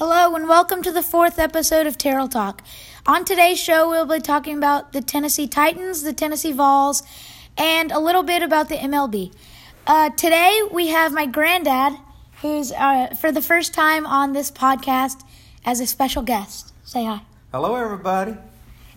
Hello and welcome to the fourth episode of Terrell Talk. On today's show, we'll be talking about the Tennessee Titans, the Tennessee Vols, and a little bit about the MLB. Uh, today, we have my granddad, who's uh, for the first time on this podcast as a special guest. Say hi. Hello, everybody.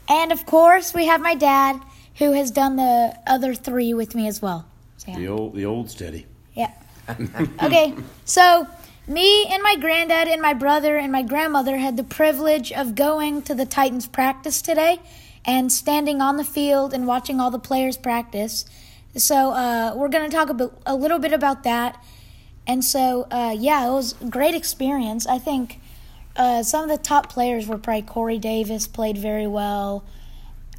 And of course, we have my dad, who has done the other three with me as well. Say hi. The old, the old steady. Yeah. okay, so me and my granddad and my brother and my grandmother had the privilege of going to the Titans practice today and standing on the field and watching all the players practice. So uh, we're going to talk a, bit, a little bit about that. And so, uh, yeah, it was a great experience. I think uh, some of the top players were probably Corey Davis played very well.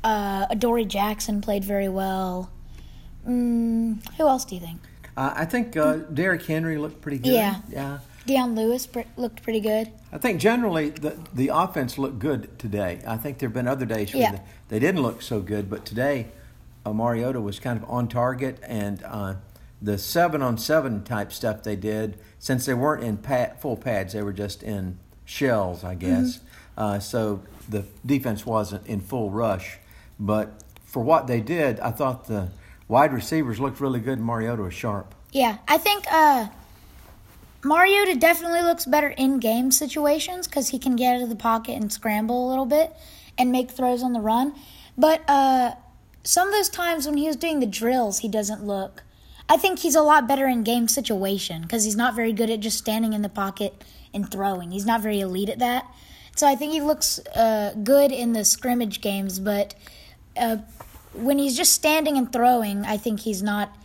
Uh, Adoree Jackson played very well. Mm, who else do you think? Uh, I think uh, Derrick Henry looked pretty good. Yeah. Yeah. Dion Lewis pr- looked pretty good. I think generally the the offense looked good today. I think there have been other days where Yeah. they, they didn't look so good, but today uh, Mariota was kind of on target, and uh, the seven on seven type stuff they did, since they weren't in pad, full pads, they were just in shells, I guess. Uh, so the defense wasn't in full rush, but for what they did, I thought the wide receivers looked really good. and Mariota was sharp. Yeah, I think uh, Mariota definitely looks better in game situations because he can get out of the pocket and scramble a little bit and make throws on the run. But uh, some of those times when he was doing the drills, he doesn't look. I think he's a lot better in game situation because he's not very good at just standing in the pocket and throwing. He's not very elite at that. So I think he looks uh, good in the scrimmage games, but uh, when he's just standing and throwing, I think he's not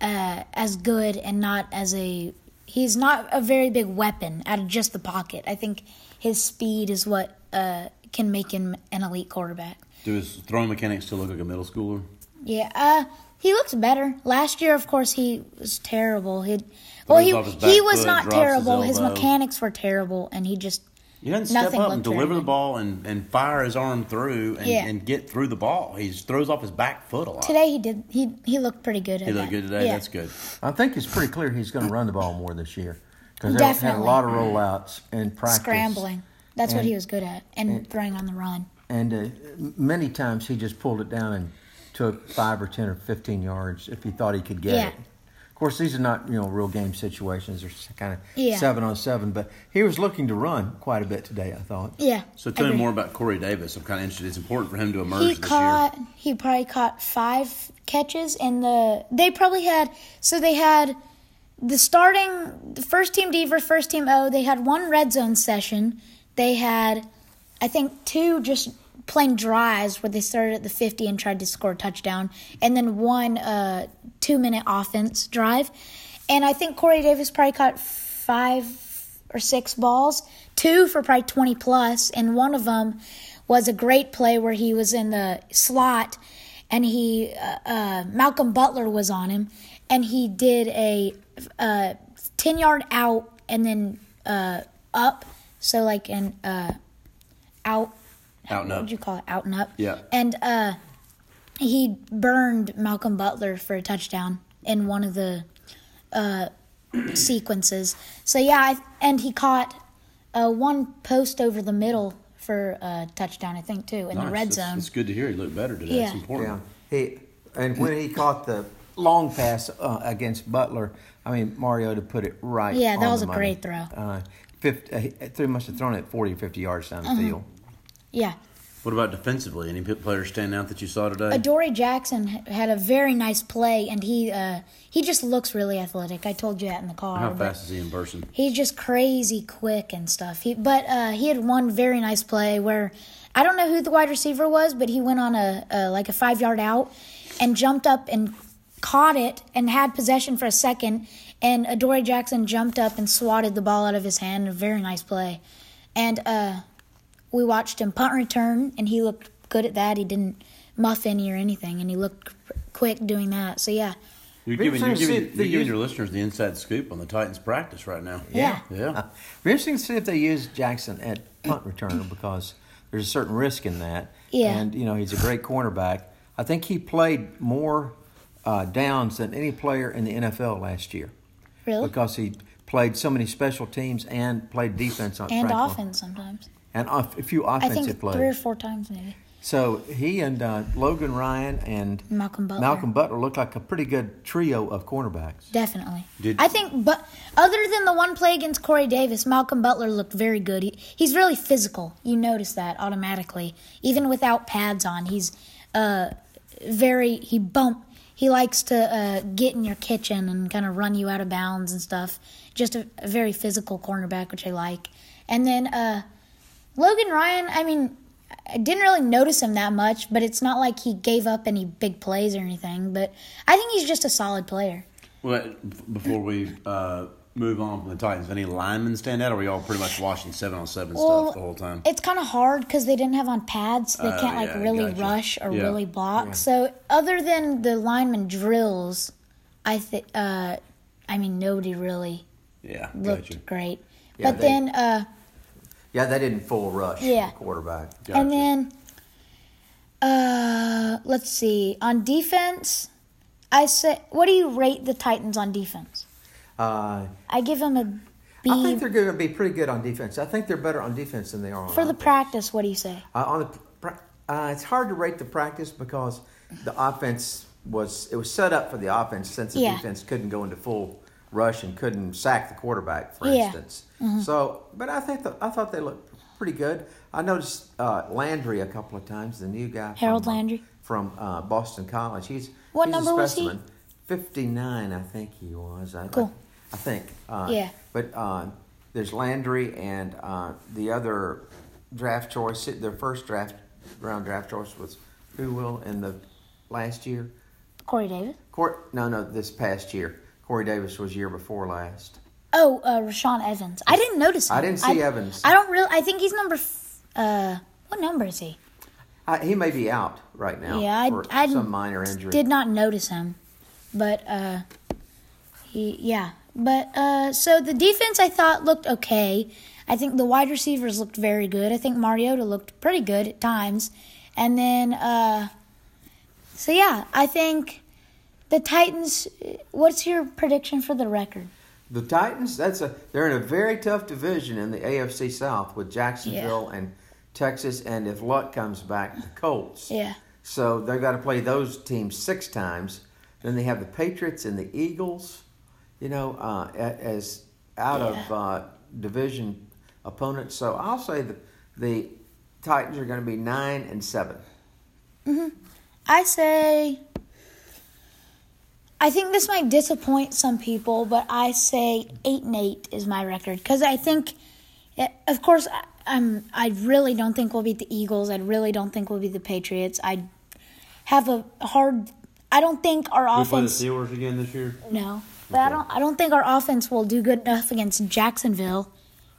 uh, as good and not as a he's not a very big weapon out of just the pocket. I think his speed is what uh, can make him an elite quarterback. Do his throwing mechanics still look like a middle schooler? Yeah, uh, he looks better. Last year, of course, he was terrible. He well, he Throws off his he was not drops his terrible. His, mechanics were terrible, and he just He doesn't step Nothing up and looked very deliver the ball and, and fire his arm through and, Yeah. and get through the ball. He throws off his back foot a lot. today he did he he looked pretty good. At he looked that. good today. Yeah. That's good. I think it's pretty clear he's going to run the ball more this year because they had a lot of rollouts and practice. Scrambling. That's what he was good at, and throwing on the run. and uh, many times he just pulled it down and took five or ten or fifteen yards if he thought he could get Yeah. it. Of course, these are not you know real game situations; they're kind of Yeah. seven on seven. But he was looking to run quite a bit today. I thought. Yeah. So tell me more about Corey Davis. I'm kind of interested. It's important for him to emerge He this caught. He probably caught five catches in the. They probably had. So they had the starting the first team D versus first team O. They had one red zone session. They had, I think, two just plain drives where they started at the 50 and tried to score a touchdown, and then one uh, two minute offense drive. And I think Corey Davis probably caught five or six balls, two for probably 20 plus, and one of them was a great play where he was in the slot and he uh, uh, Malcolm Butler was on him and he did a uh, 10 yard out and then uh, up so like an uh, out Out and up. what up. would you call it out and up Yeah. and uh, he burned Malcolm Butler for a touchdown in one of the uh, sequences. So yeah, I, and he caught uh, one post over the middle for a touchdown, I think too, in year. the red That's- zone. It's good to hear he looked better today. Yeah. It's important. Yeah, he and when he caught the long pass uh, against Butler, I mean Mariota put it right. Yeah, that on was the a money. great throw. Uh, 50, uh, he he must have thrown it 40 or 50 yards down the Uh-huh. field. Yeah, What about defensively? Any players stand out that you saw today? Adoree Jackson had a very nice play, and he uh, he just looks really athletic. I told you that in the car. How fast is he in person? He's just crazy quick and stuff. He, but uh, he had one very nice play where I don't know who the wide receiver was, but he went on a, a like a five yard out and jumped up and caught it and had possession for a second. And Adoree Jackson jumped up and swatted the ball out of his hand. A very nice play. And uh, we watched him punt return, and he looked good at that. He didn't muff any or anything, and he looked quick doing that. So yeah, You're giving, you're giving, see if they you're giving use- your listeners the inside scoop on the Titans practice right now. yeah, Yeah. Be interesting to see if they use Jackson at punt returner because there's a certain risk in that. Yeah. And you know he's a great cornerback. I think he played more uh, downs than any player in the NFL last year really. because he played so many special teams and played defense on and Franklin. offense sometimes. And a few I offensive think plays. three or four times maybe. So he and uh, Logan Ryan and Malcolm Butler. Malcolm Butler look like a pretty good trio of cornerbacks. Definitely. Did- I think, but other than the one play against Corey Davis, Malcolm Butler looked very good. He, he's really physical. You notice that automatically, even without pads on. He's uh, very he bump. He likes to uh, get in your kitchen and kind of run you out of bounds and stuff. Just a, a very physical cornerback, which I like. And then uh, Logan Ryan. I mean, I didn't really notice him that much, but it's not like he gave up any big plays or anything. But I think he's just a solid player. Well, before we uh, move on from the Titans, any linemen stand out? Or are we all pretty much watching seven on seven stuff the whole time? It's kind of hard because they didn't have on pads. They Oh, can't like yeah, really gotcha. rush or Yeah. really block. Yeah. So other than the lineman drills, I think uh, I mean nobody really Yeah, looked gotcha. great. Yeah, but they- then uh, Yeah, they didn't full rush Yeah. quarterback. Gotcha. and then uh, let's see on defense. I say, what do you rate the Titans on defense? Uh, I give them a B I think they're going to be pretty good on defense. I think they're better on defense than they are on for the offense. practice. What do you say? Uh, on the, pra- uh, it's hard to rate the practice because the offense was it was set up for the offense since the Yeah. defense couldn't go into full rush and couldn't sack the quarterback, for Yeah. instance. So, but I think the, I thought they looked pretty good. I noticed uh, Landry a couple of times, the new guy, Harold from, uh, Landry? from uh, Boston College. He's What he's number a was he? specimen. Fifty nine, I think he was. I, Cool. I, I think. Uh, Yeah. But uh, there's Landry and uh, the other draft choice. Their first draft round draft choice was who will in the last year. Corey Davis. Cor- no, no, this past year. Corey Davis was year before last. Oh, uh, Rashaan Evans. I didn't notice him. I didn't see Evans. I don't really. I think he's number. F- uh, what number is he? I, he may be out right now Yeah, I- for I some minor injury. Did not notice him, but uh, he yeah. But uh, so the defense I thought looked okay. I think the wide receivers looked very good. I think Mariota looked pretty good at times, and then uh, so yeah, I think the Titans. What's your prediction for the record? The Titans, that's a they're in a very tough division in the AFC South with Jacksonville and Texas, and if Luck comes back, the Colts. Yeah. So they've got to play those teams six times. Then they have the Patriots and the Eagles, you know, uh, as out of uh, division opponents. So I'll say that the Titans are going to be nine and seven. I say. I think this might disappoint some people, but I say eight and eight is my record because I think, eh, of course, I- I'm. I really don't think we'll beat the Eagles. I really don't think we'll beat the Patriots. I have a hard. I don't think our We play the offense. Steelers again this year. No, but I don't. I don't think our offense will do good enough against Jacksonville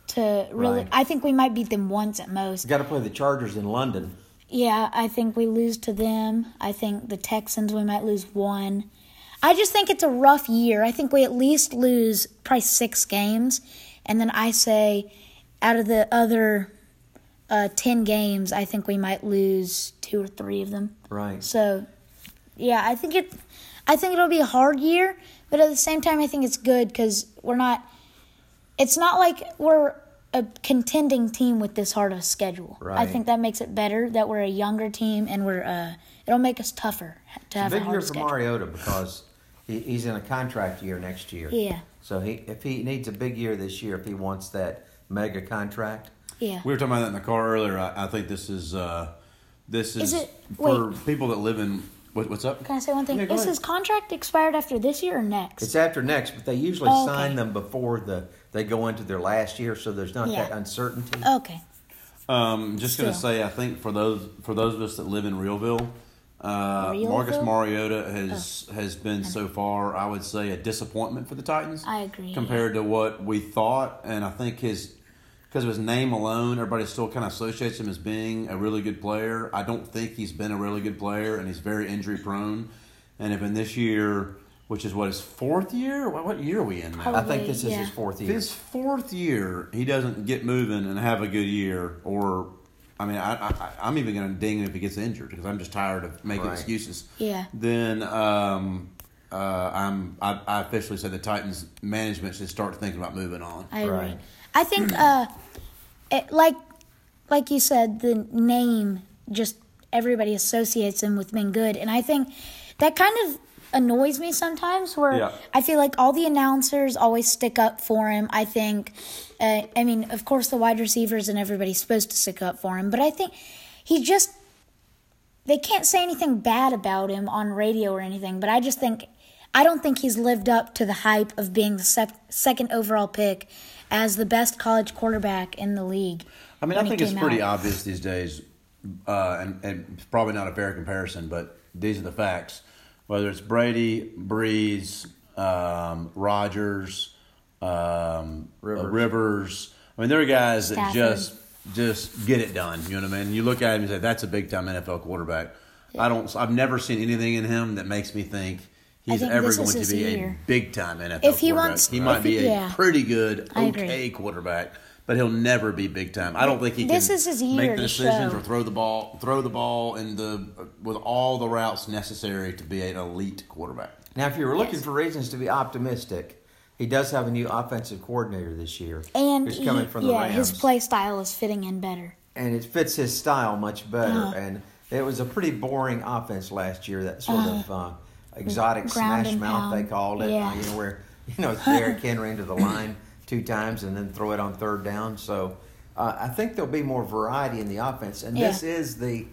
to really. Right. I think we might beat them once at most. Got to play the Chargers in London. Yeah, I think we lose to them. I think the Texans we might lose one. I just think it's a rough year. I think we at least lose probably six games, and then I say out of the other uh, ten games, I think we might lose two or three of them. Right. So, yeah, I think it. I think it'll be a hard year, but at the same time, I think it's good because we're not. It's not like we're a contending team with this hard of a schedule. I think that makes it better that we're a younger team and we're. Uh, it'll make us tougher to have Big a year for schedule. Mariota because he, he's in a contract year next year. Yeah, So he if he needs a big year this year if he wants that mega contract. yeah. We were talking about that in the car earlier. I, I think this is uh, this is, Is it- for wait. people that live in what, what's up. Can I say one thing? Yeah, Is ahead. his contract expired after this year or next? It's after next, but they usually Oh, okay. sign them before the they go into their last year, so there's not Yeah. that uncertainty. okay. Um, just gonna say, I think for those for those of us that live in Realville, uh, Marcus Mariota has has been so far, I would say, a disappointment for the Titans. I agree, compared to what we thought, and I think his because of his name alone, everybody still kind of associates him as being a really good player. I don't think he's been a really good player, and he's very injury prone. And if in this year, which is what his fourth year, what, what year are we in now? Probably. I think this is yeah. his fourth year. his fourth year, he doesn't get moving and have a good year, or I mean, I, I, I'm even going to ding him if he gets injured because I'm just tired of making Right. excuses. Yeah. Then, um, uh, I'm I, I officially said the Titans management should start thinking about moving on. I agree. Right. I think, uh, it, like, like you said, the name just everybody associates him with being good, and I think that kind of annoys me sometimes. Where Yeah. I feel like all the announcers always stick up for him. I think, uh, I mean, of course, the wide receivers and everybody's supposed to stick up for him, but I think he just they can't say anything bad about him on radio or anything, but I just think I don't think he's lived up to the hype of being the sec- second overall pick as the best college quarterback in the league. I mean, I think it's came pretty out. obvious these days, uh, and, and probably not a fair comparison, but these are the facts. Whether it's Brady, Brees, um, Rodgers, um, Rivers. Rivers. Rivers, I mean, there are guys that Stafford. just just get it done. You know what I mean? You look at him and say, "That's a big time NFL quarterback." I don't. I've never seen anything in him that makes me think he's think ever going to be year. a big time NFL If he quarterback. wants- he if might be he- a yeah. pretty good, okay quarterback, but he'll never be big time. I don't think he This can is his year make the decisions show. or throw the ball, throw the ball in the with all the routes necessary to be an elite quarterback. Now, if you were looking Yes. for reasons to be optimistic, he does have a new offensive coordinator this year. and who's he- from the yeah, Rams. his play style is fitting in better. and it fits his style much better. Uh-huh. And it was a pretty boring offense last year. That sort of uh, exotic Ground smash and mouth they called it. Yeah. Uh, you know where you know Derrick Henry into the line two times and then throw it on third down. So uh, I think there'll be more variety in the offense. And this is the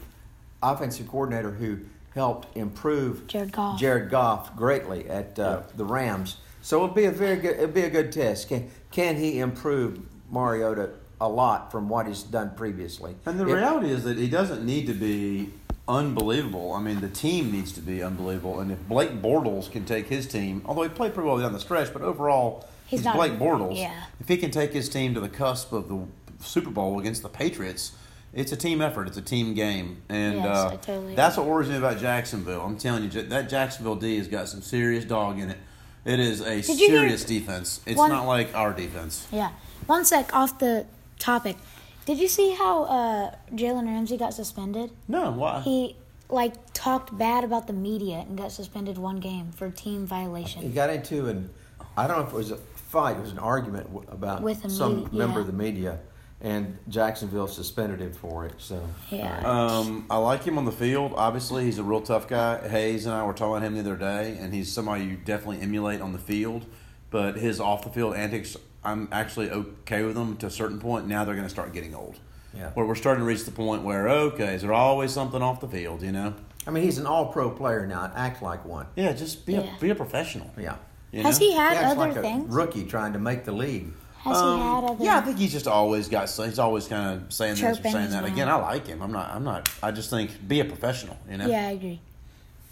offensive coordinator who helped improve Jared Goff. Jared Goff greatly at uh, the Rams. So it'll be a very good it'll be a good test. Can can he improve Mariota a lot from what he's done previously? And the If- reality is that he doesn't need to be unbelievable. I mean, the team needs to be unbelievable. And if Blake Bortles can take his team, although he played pretty well down the stretch, but overall, He's he's, not- Blake Bortles. yeah. If he can take his team to the cusp of the Super Bowl against the Patriots, it's a team effort. It's a team game, and Yes, uh, I totally that's what worries me about Jacksonville. I'm telling you, that Jacksonville D has got some serious dog in it. It is a Did hear- serious defense. It's One- not like our defense. Yeah. One sec off the topic. Did you see how uh, Jalen Ramsey got suspended? No, why? He like talked bad about the media and got suspended one game for team violation. He violation. got into an I don't know if it was a fight. It was an argument w- about With the some media, member yeah. of the media, and Jacksonville suspended him for it. So Yeah. Um, I like him on the field. Obviously, he's a real tough guy. Hayes and I were talking about him the other day, and he's somebody you definitely emulate on the field. But his off the field antics, I'm actually okay with them to a certain point. Now they're going to start getting old. Yeah. Where we're starting to reach the point where okay, is there always something off the field? You know? I mean, he's an All-Pro player now. Act like one. Yeah, just be Yeah. a be a professional. Yeah. You Has know? he had yeah, other like things? a rookie trying to make the league. Has Um, he had other? Yeah, I think he's just always got. He's always kind of saying this or saying that. well. Again, I like him. I'm not. I'm not. I just think be a professional. You know. Yeah, I agree.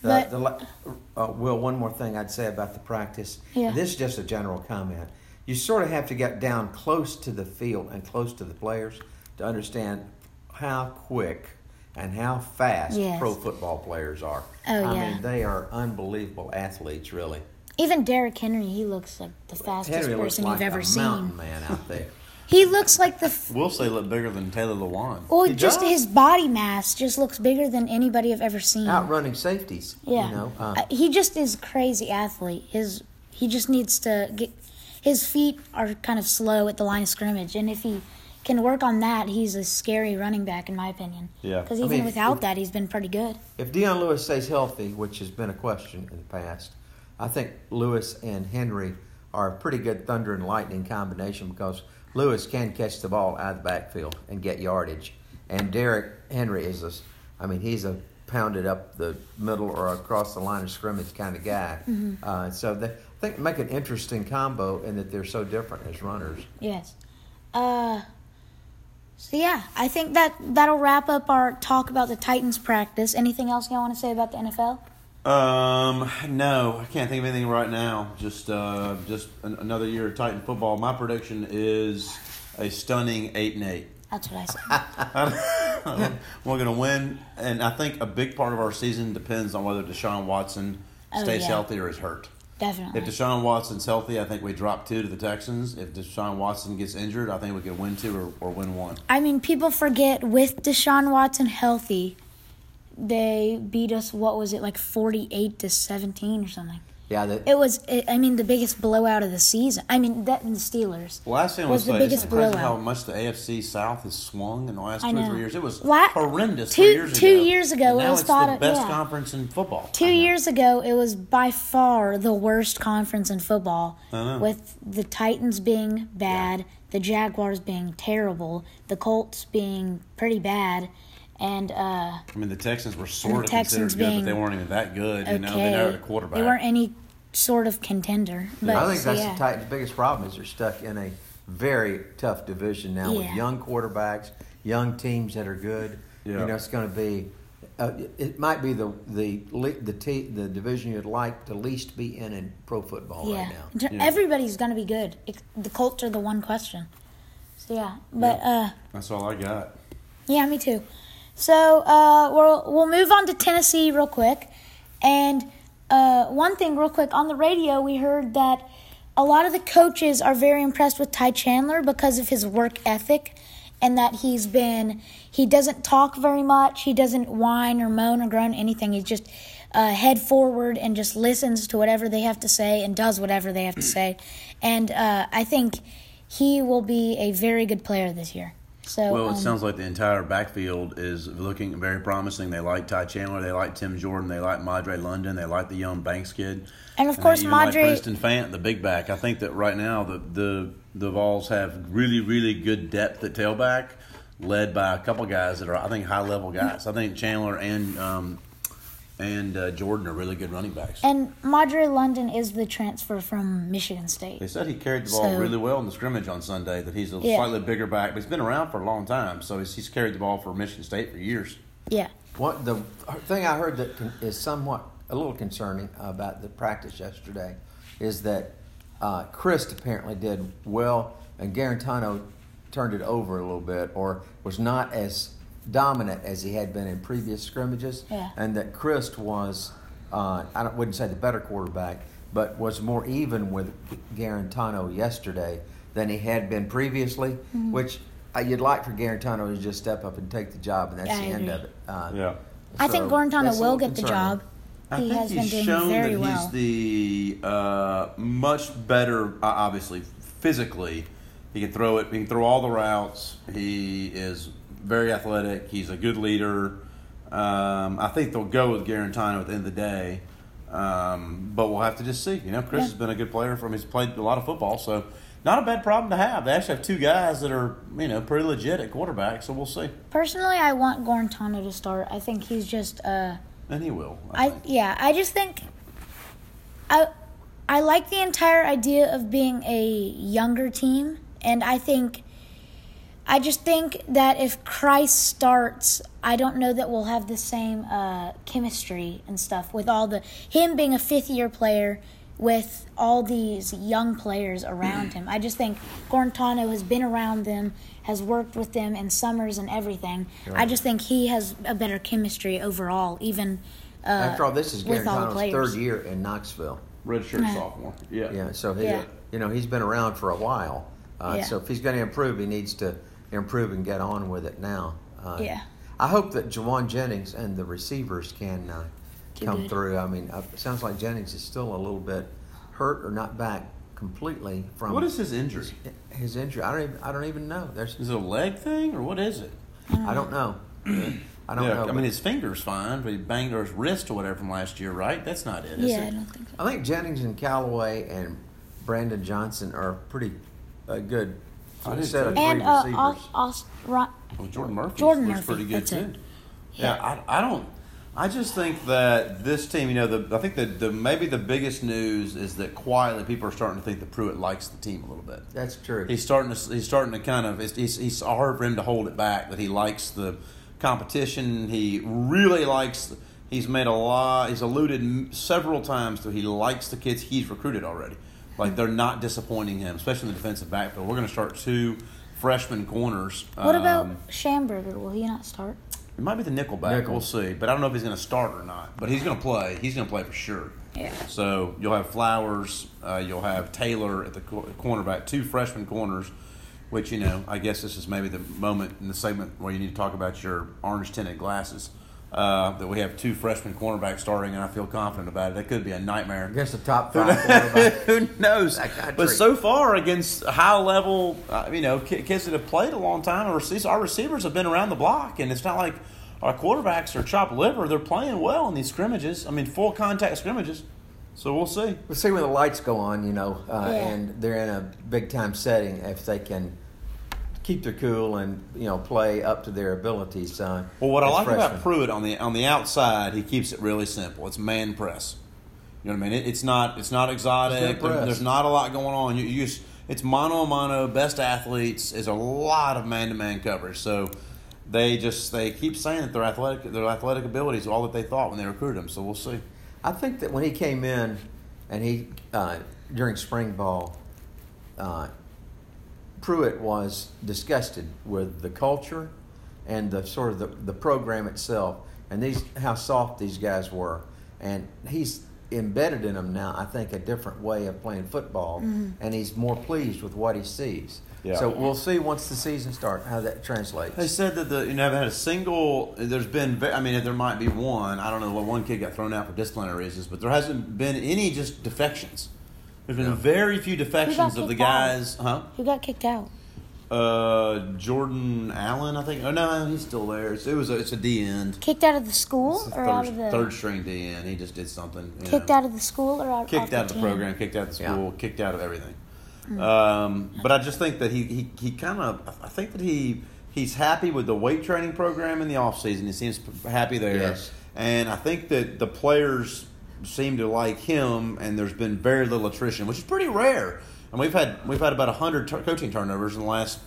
The, But- the, uh, Will, one more thing I'd say about the practice. Yeah. This is just a general comment. You sort of have to get down close to the field and close to the players to understand how quick and how fast Yes. pro football players are. Oh, I yeah. mean, they are unbelievable athletes, really. Even Derrick Henry, he looks like the fastest Henry looks person like you've ever a seen. mountain man out there. He looks like the. F- We'll say look bigger than Taylor Lewan. well, He just does. his body mass just looks bigger than anybody I've ever seen. Outrunning safeties. Yeah, You know, uh, Uh, he just is a crazy athlete. His he just needs to get his feet are kind of slow at the line of scrimmage, and if he can work on that, he's a scary running back in my opinion. Yeah. because I even mean, without if- that, he's been pretty good. If Dion Lewis stays healthy, which has been a question in the past, I think Lewis and Henry are a pretty good thunder and lightning combination because Lewis can catch the ball out of the backfield and get yardage, and Derrick Henry is a, I mean, he's a pounded up the middle or across the line of scrimmage kind of guy. Uh, so they, I think make an interesting combo in that they're so different as runners. Yes. Uh. So yeah, I think that that'll wrap up our talk about the Titans practice. Anything else y'all want to say about the NFL? Um, no, I can't think of anything right now. Just, uh, just an, another year of Titan football. My prediction is a stunning eight and eight. That's what I said. We're going to win, and I think a big part of our season depends on whether Deshaun Watson Oh, stays yeah. healthy or is hurt. Definitely. If Deshaun Watson's healthy, I think we drop two to the Texans. If Deshaun Watson gets injured, I think we could win two or, or win one. I mean, people forget with Deshaun Watson healthy, they beat us. What was it like, forty-eight to seventeen or something? Yeah, the, It was, it, I mean, the biggest blowout of the season. I mean, that and the Steelers. Last thing was was the say, biggest it's crazy how much the AFC South has swung in the last two or three years. It was La- horrendous two- three years two ago. years ago, And it was it's thought the of- best yeah. conference in football. Two years ago, it was by far the worst conference in football, with the Titans being bad, the Jaguars being terrible, the Colts being pretty bad, and uh, I mean, the Texans were sort of Texans considered good, being but they weren't even that good. You know, they never had a quarterback. They weren't any sort of contender. But I think so, that's yeah. the Titans' biggest problem is they're stuck in a very tough division now with young quarterbacks, young teams that are good. Yeah. You know, it's going to be. Uh, it might be the the le- the te- the division you'd like to least be in in pro football Yeah, right now. In everybody's gonna be good. Ex- The Colts are the one question. So yeah, but uh, That's all I got. yeah, me too. So uh, we'll we'll move on to Tennessee real quick, and uh, one thing real quick on the radio we heard that a lot of the coaches are very impressed with Ty Chandler because of his work ethic, and that he's been he doesn't talk very much, he doesn't whine or moan or groan anything. He's just uh, head forward and just listens to whatever they have to say and does whatever they have to say, and uh, I think he will be a very good player this year. So Well, it um, sounds like the entire backfield is looking very promising. They like Ty Chandler, they like Tim Jordan, they like Madre London, they like the young Banks kid, And of they course, even like Madre- Princeton Fant, the big back. I think that right now the the the Vols have really really good depth at tailback, led by a couple guys that are I think high level guys. I think Chandler and um, and uh, Jordan are really good running backs. And Madre London is the transfer from Michigan State. They said he carried the ball So- really well in the scrimmage on Sunday. That he's a Yeah. slightly bigger back, but he's been around for a long time. So he's, he's carried the ball for Michigan State for years. Yeah. What the thing I heard that con- is somewhat a little concerning about the practice yesterday is that uh, Chryst apparently did well, and Guarantano turned it over a little bit, or was not as dominant as he had been in previous scrimmages, Yeah. and that Chryst was uh, I don't, wouldn't say the better quarterback, but was more even with Guarantano yesterday than he had been previously, Mm-hmm. which. Uh, you'd like for Guarantano to just step up and take the job, and that's I the end of it. Uh, Yeah. I think so Guarantano that's a will little get the concerning. job. I he think has been he's doing shown very that well. he's the uh, much better. Uh, obviously, physically, he can throw it. He can throw all the routes. He is very athletic. He's a good leader. Um, I think they'll go with Guarantano at the end of the day, um, but we'll have to just see. You know, Chryst Yeah. has been a good player from. He's played a lot of football, so not a bad problem to have. They actually have two guys that are you know pretty legit at quarterback, so we'll see. Personally, I want Guarantano to start. I think he's just uh And he will. I, I yeah, I just think I I like the entire idea of being a younger team and I think I just think that if Chryst starts, I don't know that we'll have the same uh, chemistry and stuff with all the him being a fifth year player with all these young players around him. I just think Guarantano has been around them, has worked with them in summers and everything. I just think he has a better chemistry overall, even uh, After all, this is with all the Guarantano's players. third year in Knoxville. Redshirt Yeah. sophomore. Yeah. Yeah, so he, Yeah. you know, he's been around for a while. Uh, Yeah. So if he's going to improve, he needs to improve and get on with it now. Uh, Yeah. I hope that Jauan Jennings and the receivers can uh, come good. through. I mean, uh, it sounds like Jennings is still a little bit hurt or not back completely from What is his injury? his injury. I don't even. I don't even know. There's. Is it a leg thing or what is it? I don't know. I don't yeah, know. I but- mean his finger's fine, but he banged his wrist or whatever from last year, right? That's not it, is Yeah, I it? don't think so. I think Jennings and Callaway and Brandon Johnson are pretty uh, good I do set of three And uh, receivers. Os- Os- Ron- Well, Jordan Murphy Jordan looks Murphy, pretty good that's too. it. Yeah, I, I don't. I just think that this team, you know, the I think that the maybe the biggest news is that quietly people are starting to think that Pruitt likes the team a little bit. That's true. He's starting to he's starting to kind of it's, he's, he's hard for him to hold it back that he likes the competition. He really likes. He's made a lot. He's alluded several times to he likes the kids he's recruited already. Like they're not disappointing him, especially in the defensive backfield. We're going to start two freshman corners. what about Um, Shamburger? Will he not start? it might be the nickelback. Nickel. We'll see. But I don't know if he's going to start or not. But he's going to play. He's going to play for sure. Yeah. So you'll have Flowers. Uh, you'll have Taylor at the co- cornerback. Two freshman corners. Which you know, I guess this is maybe the moment in the segment where you need to talk about your orange tinted glasses. Uh, that we have two freshman cornerbacks starting, and I feel confident about it. That could be a nightmare. Against the top five quarterback. Who knows? But so far, against high level, uh, you know, ki- kids that have played a long time, our receivers, our receivers have been around the block, and it's not like our quarterbacks are chopped liver. They're playing well in these scrimmages. I mean, full contact scrimmages. So we'll see. We'll see when the lights go on, you know, uh, Yeah. and they're in a big time setting if they can keep their cool and you know play up to their abilities. Uh, Well, what I like about. Pruitt on the on the outside, he keeps it really simple. It's man press. You know what I mean? It, it's not it's not exotic. There- there's not a lot going on. You, you just it's mano a mano. Best athletes is a lot of man to man coverage. So they just they keep saying that their athletic their athletic abilities are all that they thought when they recruited him. So we'll see. I think that when he came in and he uh, during spring ball, uh, Pruitt was disgusted with the culture and the sort of the, the program itself and these how soft these guys were, and he's embedded in them now. I think a different way of playing football, mm-hmm. and he's more pleased with what he sees. Yeah. So we'll see once the season starts how that translates. They said that the you know haven't had a single. There's been I mean there might be one. I don't know what one kid got thrown out for disciplinary reasons, but there hasn't been any just defections. There's been Yeah. very few defections of the kicked out? guys, huh? Who got kicked out? Uh, Jordan Allen, I think. Oh no, he's still there. It's, it was a, it's a D end. Kicked out of the school It's a or out third, of the third string D end. He just did something. kicked know. out of the school or out kicked off out of the team? program, kicked out of the Yeah. school, kicked out of everything. Um, but I just think that he he, he kind of I think that he he's happy with the weight training program in the off season. He seems happy there, Yes. and I think that the players seem to like him. And there's been very little attrition, which is pretty rare. And we've had we've had about hundred coaching turnovers in the last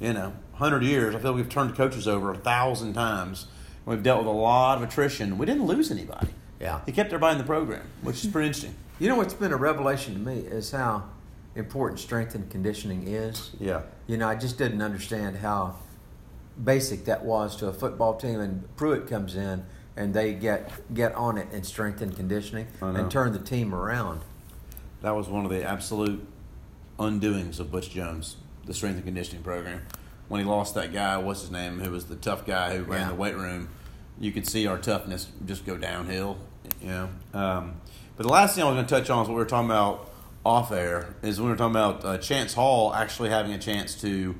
you know hundred years. I feel like we've turned coaches over a thousand times. We've dealt with a lot of attrition. We didn't lose anybody. Yeah. He kept everybody in the program, which is pretty interesting. You know what's been a revelation to me is how important strength and conditioning is. Yeah. You know, I just didn't understand how basic that was to a football team. And Pruitt comes in and they get get on it in strength and conditioning and turn the team around. That was one of the absolute undoings of Butch Jones, the strength and conditioning program. When he lost that guy, what's his name, who was the tough guy who ran Yeah. the weight room, you could see our toughness just go downhill. You know. Um, but the last thing I was going to touch on is what we were talking about off air is when we were talking about uh, Chance Hall actually having a chance to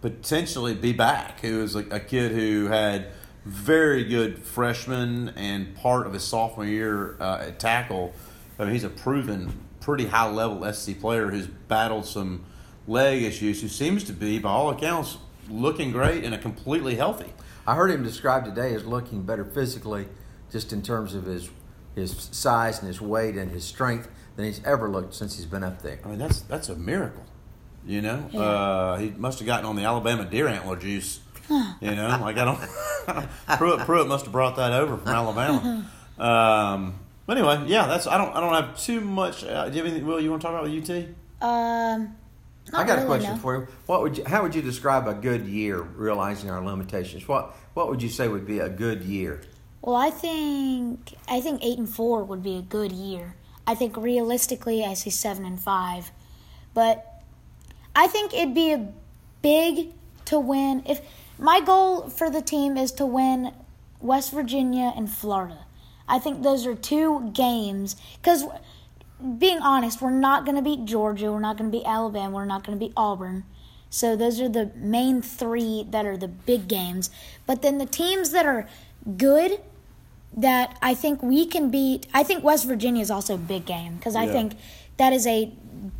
potentially be back. Who was a, a kid who had very good freshman and part of his sophomore year uh, at tackle. I mean, he's a proven, pretty high level SC player who's battled some leg issues. Who seems to be, by all accounts, looking great and a completely healthy. I heard him described today as looking better physically, just in terms of his his size and his weight and his strength than he's ever looked since he's been up there. I mean, that's that's a miracle. You know, Yeah. uh, he must have gotten on the Alabama deer antler juice. you know, like I don't. Pruitt, Pruitt must have brought that over from Alabama. Um, but anyway, yeah, that's. I don't. I don't have too much. Uh, do you have anything, Will? You want to talk about with UT? Um, I not got a question no. for you. What would you, how would you describe a good year, realizing our limitations? What what would you say would be a good year? Well, I think I think eight and four would be a good year. I think realistically, I say seven and five, but I think it'd be a big to win. If my goal for the team is to win West Virginia and Florida, I think those are two games. Because being honest, we're not going to beat Georgia, we're not going to beat Alabama, we're not going to beat Auburn. So those are the main three that are the big games. But then the teams that are good that I think we can beat. I think West Virginia is also a big game because I Yeah. think that is a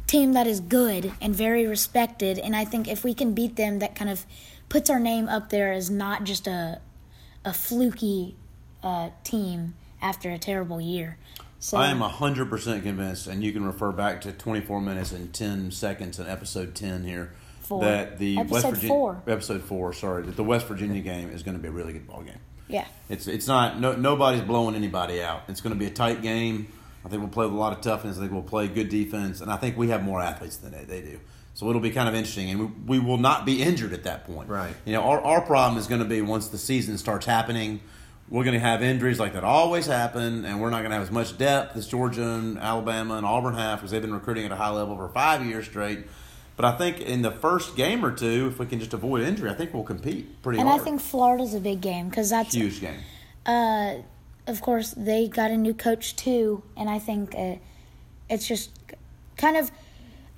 team that is good and very respected. And I think if we can beat them, that kind of puts our name up there as not just a a fluky uh, team after a terrible year. So I am hundred percent convinced, and you can refer back to twenty four minutes and ten seconds in episode ten here. Four. That the West Episode Virginia four. episode four, sorry, that the West Virginia game is going to be a really good ball game. yeah. It's it's not no, nobody's blowing anybody out. It's going to be a tight game. I think we'll play with a lot of toughness. I think we'll play good defense, and I think we have more athletes than they, they do. So it'll be kind of interesting, and we, we will not be injured at that point. Right. You know, our, our problem is going to be once the season starts happening, we're going to have injuries like that always happen, and we're not going to have as much depth as Georgia and Alabama and Auburn have because they've been recruiting at a high level for five years straight. But I think in the first game or two, if we can just avoid injury, I think we'll compete pretty well. And hard. I think Florida's a big game because that's a huge game. uh, of course, they got a new coach too, and I think uh, it's just kind of.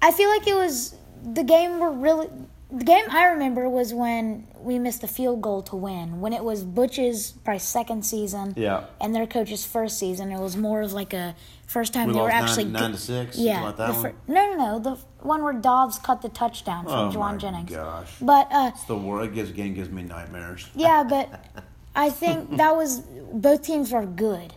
I feel like it was the game were really. The game I remember was when we missed the field goal to win. When it was Butch's probably second season, Yeah. and their coach's first season. It was more of like a first time We they were nine- actually nine go- to six, Yeah, like that fir- no, no, no, the one where Dobbs cut the touchdown from Oh Jauan my Jennings. gosh. But uh, It's the. It gives game gives me nightmares. yeah, but I think that was both teams were good,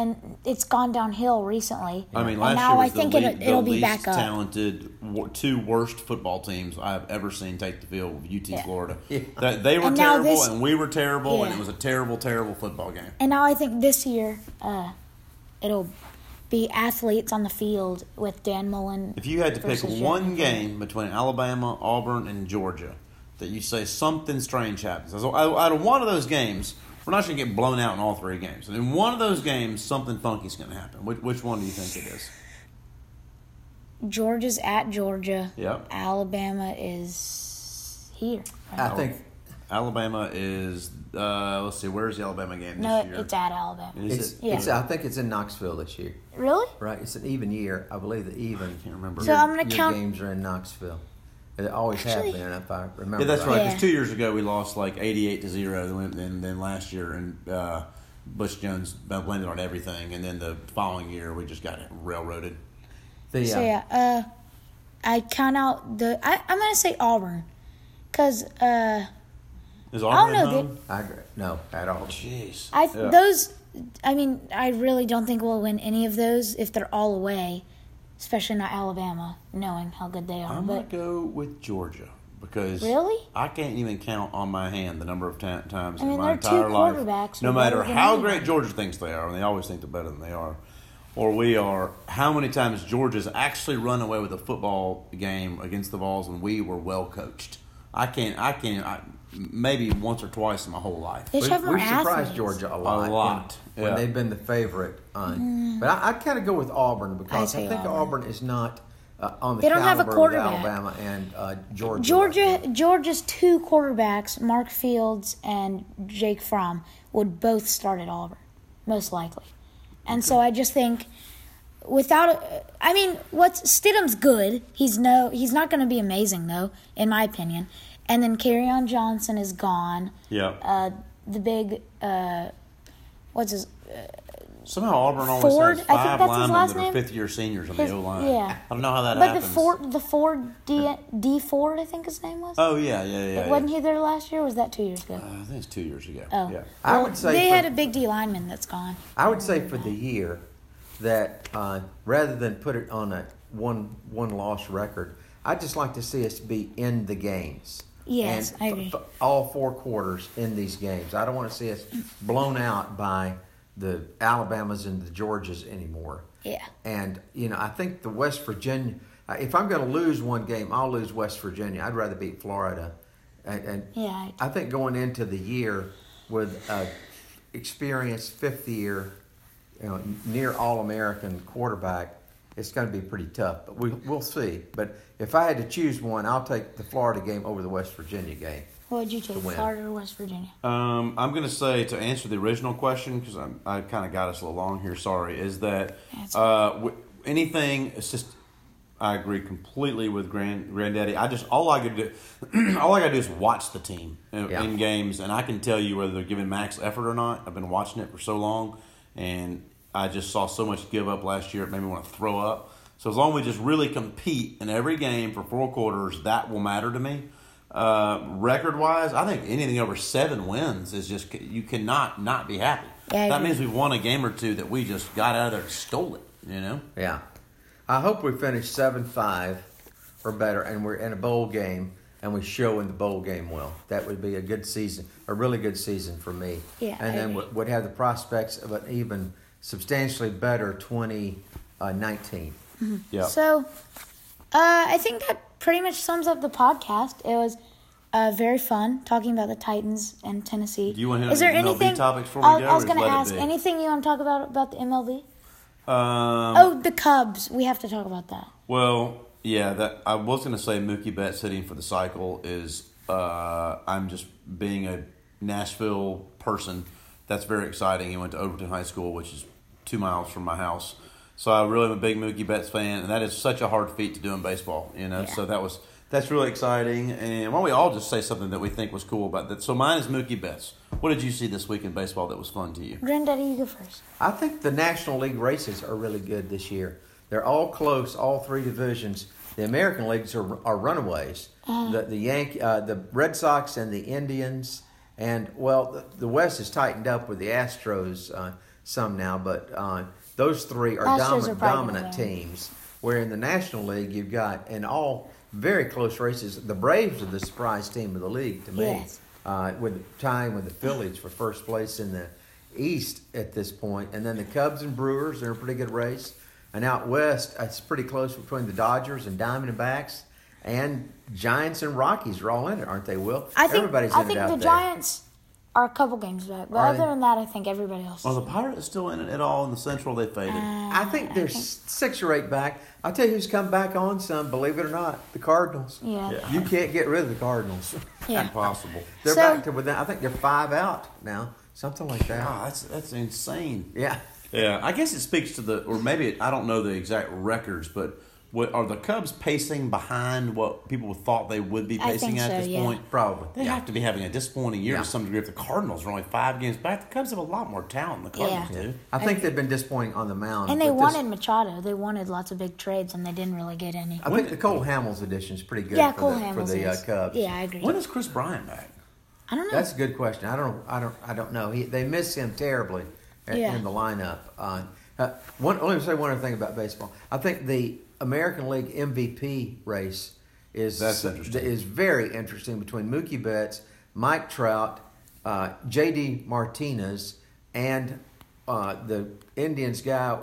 and it's gone downhill recently. I mean, and now year was I think the, it, le- the it'll be least back up. talented, two worst football teams I've ever seen take the field. UT Yeah. Florida. Yeah. That they were And terrible, this- and we were terrible, and it was a terrible, terrible football game. And now I think this year, uh, it'll be athletes on the field with Dan Mullen. If you had to pick one Jeremy game between Alabama, Auburn, and Georgia that you say something strange happens, so out out of one of those games, we're not going to get blown out in all three games. And in one of those games, something funky's going to happen. Which, which one do you think it is? Georgia's at Georgia. Yep. Alabama is here. right? I think Alabama is. Uh, let's see. Where's the Alabama game this no, year? it's at Alabama. Is it's, it? Yeah. it's I think it's in Knoxville this year. Really? Right, it's an even year. I believe the even. can't remember. So I'm gonna your count- games are in Knoxville. They always Actually- have been, if I remember. Yeah, that's right. Yeah. Because two years ago we lost like eighty-eight to zero. and then, then last year and uh, Butch Jones blended on everything, and then the following year we just got railroaded. The, So uh, yeah, uh, I count out the. I, I'm gonna say Auburn, cause uh, Is I Auburn don't at know. home? I agree. No, at all. Jeez. I Yeah. those. I mean, I really don't think we'll win any of those if they're all away, especially not Alabama, knowing how good they are. I'm but gonna go with Georgia because Really? I can't even count on my hand the number of ta- times I mean, in my entire life. No matter how anybody. great Georgia thinks they are, and they always think they're better than they are, or we are. How many times Georgia's actually run away with a football game against the Vols when we were well coached? I can't. I can't. I, maybe once or twice in my whole life. they We, have more we've surprised. Georgia a lot. when- lot, When, yeah. they've been the favorite. On. But I, I'd kind of go with Auburn because I I, think Auburn. Auburn. is not uh, on the They don't have a caliber of quarterback. Alabama and uh, Georgia. Georgia, Georgia's two quarterbacks, Mark Fields and Jake Fromm, would both start at Auburn, most likely. And so I just think, without, I mean, what's Stidham's good. He's no, he's not going to be amazing though, in my opinion. And then on Johnson is gone. Yeah. Uh, the big, uh, what's his? Somehow Auburn always Ford? has I think five that's his linemen last that are name? fifth year seniors on His- the O line. yeah. I don't know how that But happens. the Ford, the Ford D, D Ford, I think his name was. Oh yeah, yeah, yeah. Wasn't he there last year? or Was that two years ago? Uh, I think it's two years ago. Oh, Yeah. I Well, would say they for- had a big D lineman that's gone. I would say for the year that uh, rather than put it on a one one loss record, I'd just like to see us be in the games. Yes, and I agree. all four quarters in these games. I don't want to see us blown out by the Alabamas and the Georgias anymore. Yeah. And you know, I think the West Virginia. uh, If I'm going to lose one game, I'll lose West Virginia. I'd rather beat Florida. And, and Yeah, I- I think going into the year with a experienced fifth year, you know, near All American quarterback, it's going to be pretty tough. But we we'll see. But if I had to choose one, I'll take the Florida game over the West Virginia game. What would you take, win. Florida or West Virginia? Um, I'm going to say to answer the original question because I kind of got us a little long here. Sorry, is that uh, w- anything? It's just I agree completely with Grand Granddaddy. I just all I could do, all I got to do is watch the team in, Yeah. in games, and I can tell you whether they're giving max effort or not. I've been watching it for so long, and I just saw so much give up last year. It made me want to throw up. So as long as we just really compete in every game for four quarters, that will matter to me. Uh, record wise, I think anything over seven wins is just you cannot not be happy. Yeah, that means we've won a game or two that we just got out of there and stole it. You know. Yeah. I hope we finish 7 5 or better and we're in a bowl game and we show in the bowl game well. That would be a good season, a really good season for me. Yeah, I And then agree. would would have the prospects of an even substantially better 2019. Yeah. So, uh, I think that pretty much sums up the podcast. It was uh, very fun talking about the Titans and Tennessee. Do you want to hit Is there MLB anything? topics before we I, go, I was going to ask anything you want to talk about about the MLB. Um, oh, the Cubs. We have to talk about that. Well, yeah, that I was going to say Mookie Betts hitting for the cycle is. Uh, I'm just being a Nashville person that's very exciting. He went to Overton High School, which is two miles from my house. So I really am a big Mookie Betts fan, and that is such a hard feat to do in baseball. You know, Yeah. so that was that's really exciting. And why don't we all just say something that we think was cool about that? So mine is Mookie Betts. What did you see this week in baseball that was fun to you? Granddaddy, you go first. I think the National League races are really good this year. They're all close, all three divisions. The American leagues are, are runaways. The the Yankee, uh, the Red Sox, and the Indians, and well, the, West has tightened up with the Astros uh, some now, but uh, those three are dominant, are dominant teams. Where in the National League, you've got in all very close races. The Braves are the surprise team of the league to me Yes. uh, with tying with the Phillies for first place in the East at this point, and then the Cubs and Brewers are a pretty good race. And out west, it's pretty close between the Dodgers and Diamondbacks, and Giants and Rockies are all in it, aren't they? Will I think everybody's I in think it out the there. Giants are a couple games back, but Are other they? than that, I think everybody else. Are the Pirates still in it at all in the Central? They faded. Uh, I think they're s six or eight back. I'll tell you who's come back on some. Believe it or not, the Cardinals. yeah, Yeah. You can't get rid of the Cardinals. yeah. Impossible. They're So- back to within. I think they're five out now, something like that. God, that's that's insane. Yeah. Yeah, I guess it speaks to the, or maybe it, I don't know the exact records, but what are the Cubs pacing behind what people thought they would be pacing at so, this yeah. point? Probably. They yeah. have to be having a disappointing year Yeah. to some degree. If the Cardinals are only five games back, the Cubs have a lot more talent than the Cardinals Yeah. do. I think they've been disappointing on the mound. And they with this- wanted Machado. They wanted lots of big trades, and they didn't really get any. I think the Cole Hamels addition is pretty good yeah, for Cole the, Hamels for the uh. Cubs. Yeah, I agree. When is Kris Bryant back? I don't know. That's a good question. I don't. I don't. I don't know. He, they miss him terribly a- Yeah. in the lineup. Uh, uh, one, let me say one other thing about baseball. I think the American League MVP race is That's interesting. is very interesting between Mookie Betts, Mike Trout, uh, J.D. Martinez, and uh, the Indians guy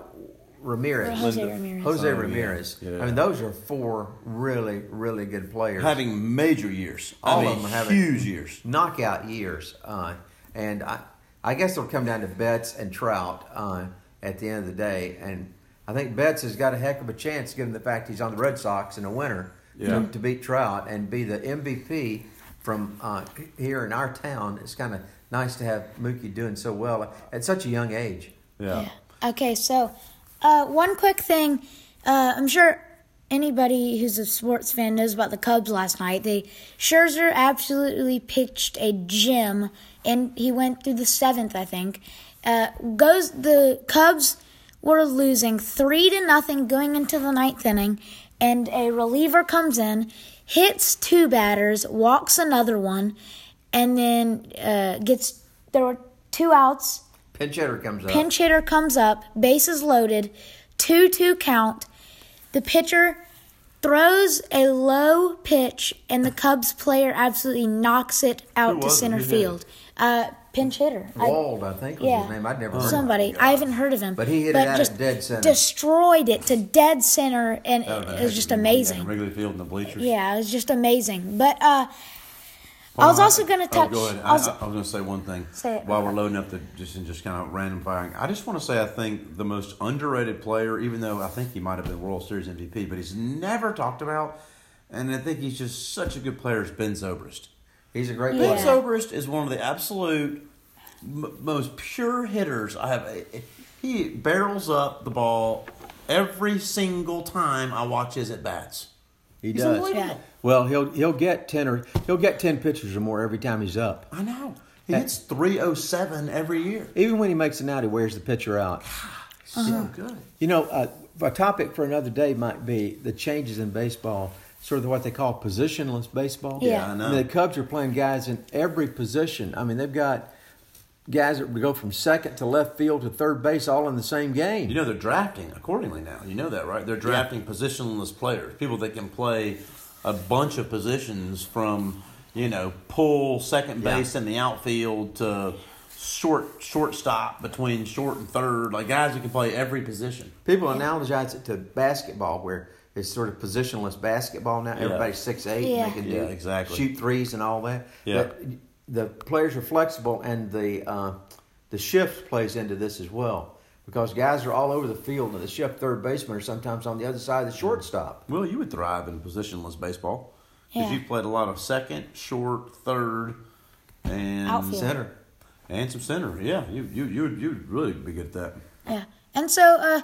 Ramirez. Jose Linda- Ramirez. Jose Oh. Ramirez. Yeah. I mean, those are four really, really good players. Having major years. All I mean, of them are having- huge years. knockout years. Uh, and I, I guess it'll come down to Betts and Trout uh, at the end of the day. And I think Betts has got a heck of a chance, given the fact he's on the Red Sox in a winner, Yeah. to, to beat Trout and be the MVP from uh, here in our town. It's kind of nice to have Mookie doing so well at such a young age. Yeah. Okay, so uh, one quick thing. Uh, I'm sure anybody who's a sports fan knows about the Cubs last night. They Scherzer absolutely pitched a gem, and he went through the seventh, I think. Uh, goes the Cubs were losing three to nothing going into the ninth inning, and a reliever comes in, hits two batters, walks another one, and then uh, gets there were two outs. Pinch hitter comes up. Pinch hitter comes up, bases loaded, 2 2 count. The pitcher throws a low pitch, and the Cubs player absolutely knocks it out to center field. Uh, pinch hitter. I- Wald, I think was yeah. his name. I'd never heard of Somebody. him. I haven't heard of him. But he hit it out at just dead center. Destroyed it to dead center, and Oh, it that was just had to be- amazing. Yeah, Wrigley Field and the bleachers. Yeah, it was just amazing. But uh, I was also going to touch. Oh, go ahead. I was- I, I was going to say one thing Say it. while we're loading up the just and just kind of random firing. I just want to say I think the most underrated player, even though I think he might have been World Series MVP, but he's never talked about, and I think he's just such a good player. Is Ben Zobrist. He's a great Yeah. Ben. Zobrist is one of the absolute m- most pure hitters I have. He barrels up the ball every single time I watch his at bats. He He's does. unbelievable. Well, he'll he'll get ten or he'll get ten pitches or more every time he's up. I know. He hits 307 every year. Even when he makes an out, he wears the pitcher out. So good. You know, uh, a topic for another day might be the changes in baseball, sort of what they call positionless baseball. Yeah. Yeah, I know. mean, the Cubs are playing guys in every position. I mean, they've got guys that would go from second to left field to third base all in the same game. You know they're drafting accordingly now. You know that, right? They're drafting positionless players, people that can play a bunch of positions from you know pull second Yeah. base in the outfield to short shortstop between short and third, like guys who can play every position. People analogize it to basketball, where it's sort of positionless basketball now. Everybody's six eight, Yeah. and they can Yeah, do exactly. shoot threes and all that. Yeah. But the players are flexible, and the uh, the shift plays into this as well because guys are all over the field, and the shift third baseman are sometimes on the other side of the shortstop. Well, you would thrive in positionless baseball because Yeah. you've played a lot of second, short, third, and Outfield. Center. And some center. Yeah, you you you you'd really be good at that. Yeah. And so, uh,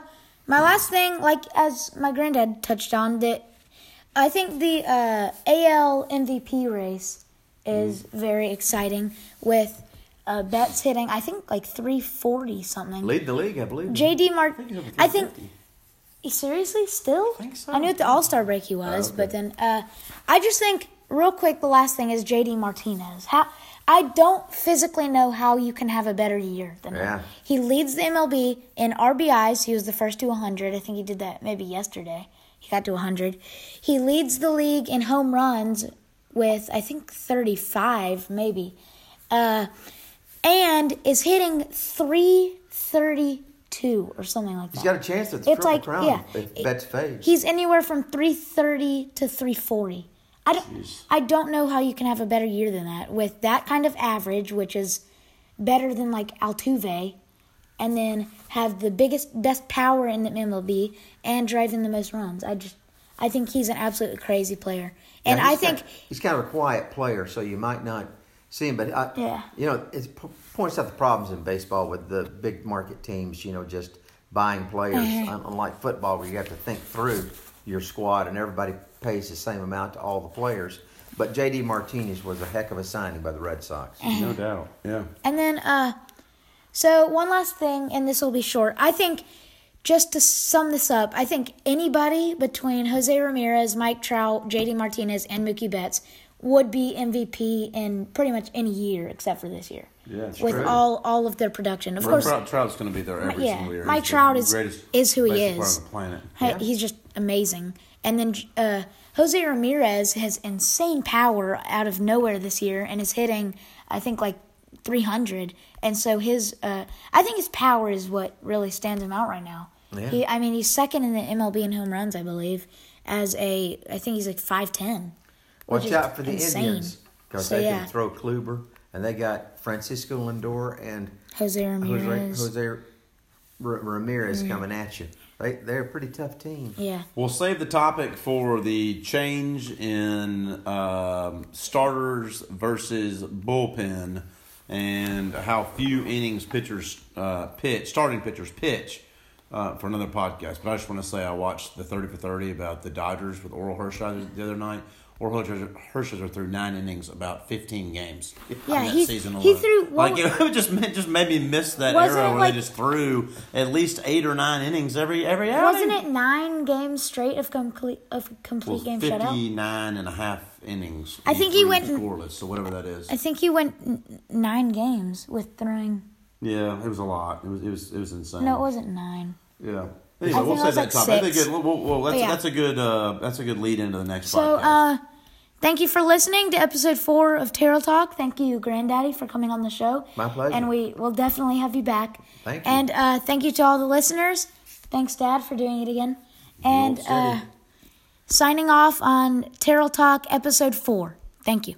my last thing, like as my granddad touched on, that I think the uh, AL MVP race is very exciting with uh, Betts hitting, I think like 340 something. Lead the league, I believe. JD Mart, I think he's over I think 350. seriously still. I think so. I knew at the All Star break he was, okay. but then uh, I just think real quick the last thing is JD Martinez. How I don't physically know how you can have a better year than Yeah. him. He leads the MLB in RBIs. He was the first to 100. I think he did that maybe yesterday. He got to 100. He leads the league in home runs with I think 35 maybe. Uh, and is hitting 332 or something like that. He's got a chance at the It's like, crown yeah. if Betts fades. He's anywhere from 330 to 340. I don't Jeez. I don't know how you can have a better year than that with that kind of average which is better than like Altuve and then have the biggest best power in the MLB and driving the most runs. I just I think he's an absolutely crazy player. And Yeah, I think kind- he's kind of a quiet player, so you might not see him. But I, Yeah. you know, it p- points out the problems in baseball with the big market teams. You know, just buying players, Uh-huh. unlike football, where you have to think through your squad and everybody pays the same amount to all the players. But JD Martinez was a heck of a signing by the Red Sox. No doubt. Yeah. And then, uh, so one last thing, and this will be short. I think, just to sum this up, I think anybody between Jose Ramirez, Mike Trout, JD Martinez, and Mookie Betts would be MVP in pretty much any year except for this year. Yeah, with true. all all of their production, of Well, course. Trout, Trout's going to be there every yeah, single year. Mike the Trout is- greatest is who he is. player on the planet. Hey, Yeah. He's just amazing. And then uh, Jose Ramirez has insane power out of nowhere this year and is hitting, I think, like 300. And so his, uh, I think his power is what really stands him out right now. Yeah. He, I mean, he's second in the MLB in home runs, I believe, as a, I think he's like 5'10. Watch out for the insane. Indians because So, they yeah. can throw Kluber, and they got Francisco Lindor and Jose Ramirez. Jose, Jose R- Ramirez coming at you. They they're a pretty tough team. Yeah. We'll save the topic for the change in um, starters versus bullpen and how few innings pitchers uh, pitch, starting pitchers pitch uh, for another podcast. But I just want to say I watched the 30 for 30 about the Dodgers with Orel Hershiser the other night. Orel Hershiser, threw nine innings, about 15 games. Yeah, that he- season he alone. threw- like it just just made me miss that era where like- they just threw at least eight or nine innings every every outing. Wasn't it nine games straight of complete of complete Well, game shutout? 59 and a half innings. I think he went- scoreless, so whatever that is. I think he went nine games with throwing. Yeah, it was a lot. It was it was it was insane. No, it wasn't nine. Yeah. Anyway, we'll say that like topic. I think six. well, well, that's, yeah. that's a good uh, that's a good lead into the next So, podcast. uh, thank you for listening to episode four of Terrell Talk. Thank you, Granddaddy, for coming on the show. My pleasure. And we will definitely have you back. Thank you. And uh, thank you to all the listeners. Thanks, Dad, for doing it again. And uh, signing off on Terrell Talk episode four. Thank you.